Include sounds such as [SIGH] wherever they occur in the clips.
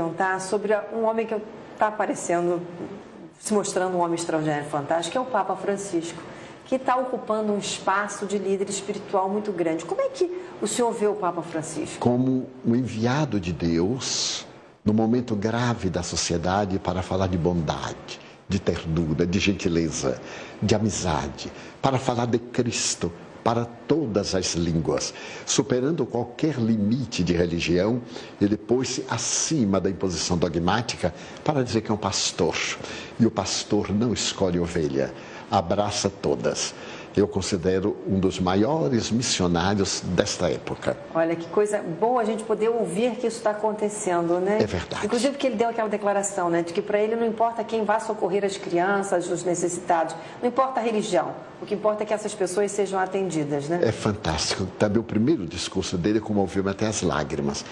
perguntar sobre um homem que está aparecendo, se mostrando um homem extraordinário fantástico, que é o Papa Francisco, que está ocupando um espaço de líder espiritual muito grande. Como é que o senhor vê o Papa Francisco? Como um enviado de Deus no momento grave da sociedade para falar de bondade, de ternura, de gentileza, de amizade, para falar de Cristo para todas as línguas, superando qualquer limite de religião, ele pôs-se acima da imposição dogmática para dizer que é um pastor. E o pastor não escolhe ovelha, abraça todas eu considero um dos maiores missionários desta época. Olha, que coisa boa a gente poder ouvir que isso está acontecendo, né? É verdade. Inclusive porque ele deu aquela declaração, né? De que para ele não importa quem vá socorrer as crianças, os necessitados, não importa a religião, o que importa é que essas pessoas sejam atendidas, né? É fantástico. Também o primeiro discurso dele comoveu-me até as lágrimas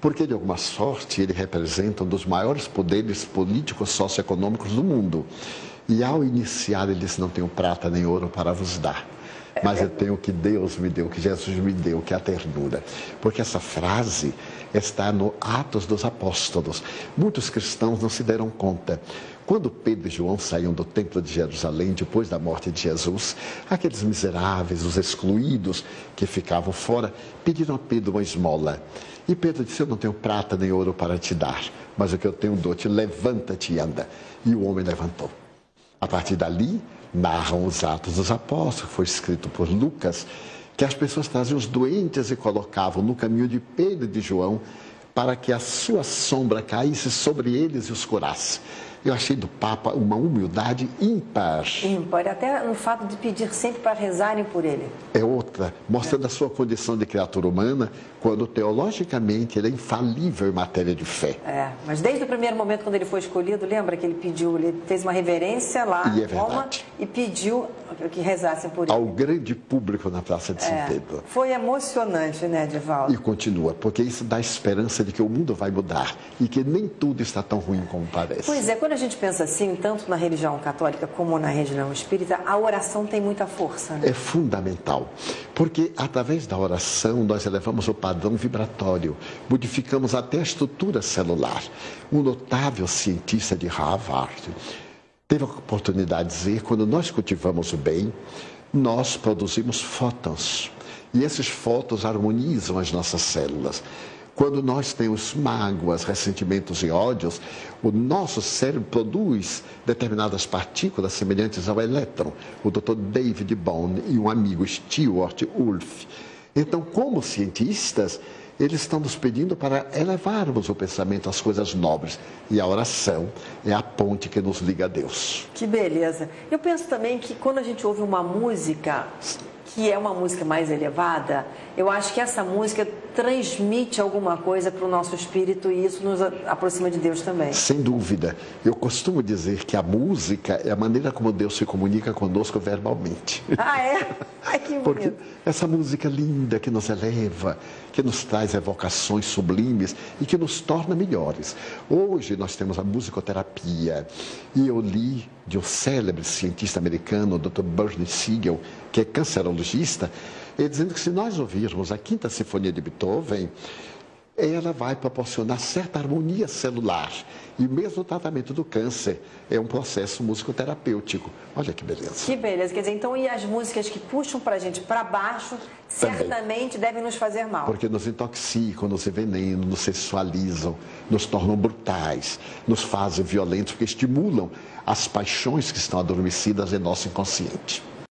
porque de alguma sorte ele representa um dos maiores poderes políticos socioeconômicos do mundo. E ao iniciar, ele disse: Não tenho prata nem ouro para vos dar. Mas eu tenho o que Deus me deu, o que Jesus me deu, que é a ternura. Porque essa frase está no Atos dos Apóstolos. Muitos cristãos não se deram conta. Quando Pedro e João saíam do templo de Jerusalém depois da morte de Jesus, aqueles miseráveis, os excluídos que ficavam fora, pediram a Pedro uma esmola. E Pedro disse: Eu não tenho prata nem ouro para te dar, mas o que eu tenho dou-te, levanta-te e anda. E o homem levantou. A partir dali, narram os Atos dos Apóstolos, foi escrito por Lucas, que as pessoas traziam os doentes e colocavam no caminho de Pedro e de João para que a sua sombra caísse sobre eles e os curasse. Eu achei do Papa uma humildade ímpar. Ímpar, até no fato de pedir sempre para rezarem por ele. É outra, mostrando é. a sua condição de criatura humana, quando teologicamente ele é infalível em matéria de fé. É, mas desde o primeiro momento, quando ele foi escolhido, lembra que ele pediu, ele fez uma reverência lá e em é Roma e pediu que rezassem por ele. Ao grande público na Praça de São é, Pedro. Foi emocionante, né, Edivaldo? E continua, porque isso dá esperança de que o mundo vai mudar e que nem tudo está tão ruim como parece. Pois é, quando a gente pensa assim, tanto na religião católica como na religião espírita, a oração tem muita força. Né? É fundamental, porque através da oração nós elevamos o padrão vibratório, modificamos até a estrutura celular. Um notável cientista de Harvard teve a oportunidade de dizer: quando nós cultivamos o bem, nós produzimos fótons. E esses fótons harmonizam as nossas células. Quando nós temos mágoas, ressentimentos e ódios, o nosso cérebro produz determinadas partículas semelhantes ao elétron. O Dr. David Bone e um amigo Stewart Wolf. Então, como cientistas, eles estão nos pedindo para elevarmos o pensamento às coisas nobres. E a oração é a ponte que nos liga a Deus. Que beleza. Eu penso também que quando a gente ouve uma música que é uma música mais elevada, eu acho que essa música transmite alguma coisa para o nosso espírito e isso nos aproxima de Deus também. Sem dúvida. Eu costumo dizer que a música é a maneira como Deus se comunica conosco verbalmente. Ah, é? [LAUGHS] Ai, que bonito. Porque essa música linda que nos eleva, que nos traz evocações sublimes e que nos torna melhores. Hoje nós temos a musicoterapia e eu li de um célebre cientista americano, Dr. Bernie Siegel, que é cancerologista, ele dizendo que se nós ouvirmos a Quinta Sinfonia de Beethoven, ela vai proporcionar certa harmonia celular. E mesmo o tratamento do câncer é um processo musicoterapêutico. Olha que beleza. Que beleza. Quer dizer, então, e as músicas que puxam para a gente para baixo, Também. certamente devem nos fazer mal. Porque nos intoxicam, nos envenenam, nos sexualizam, nos tornam brutais, nos fazem violentos, porque estimulam as paixões que estão adormecidas em nosso inconsciente.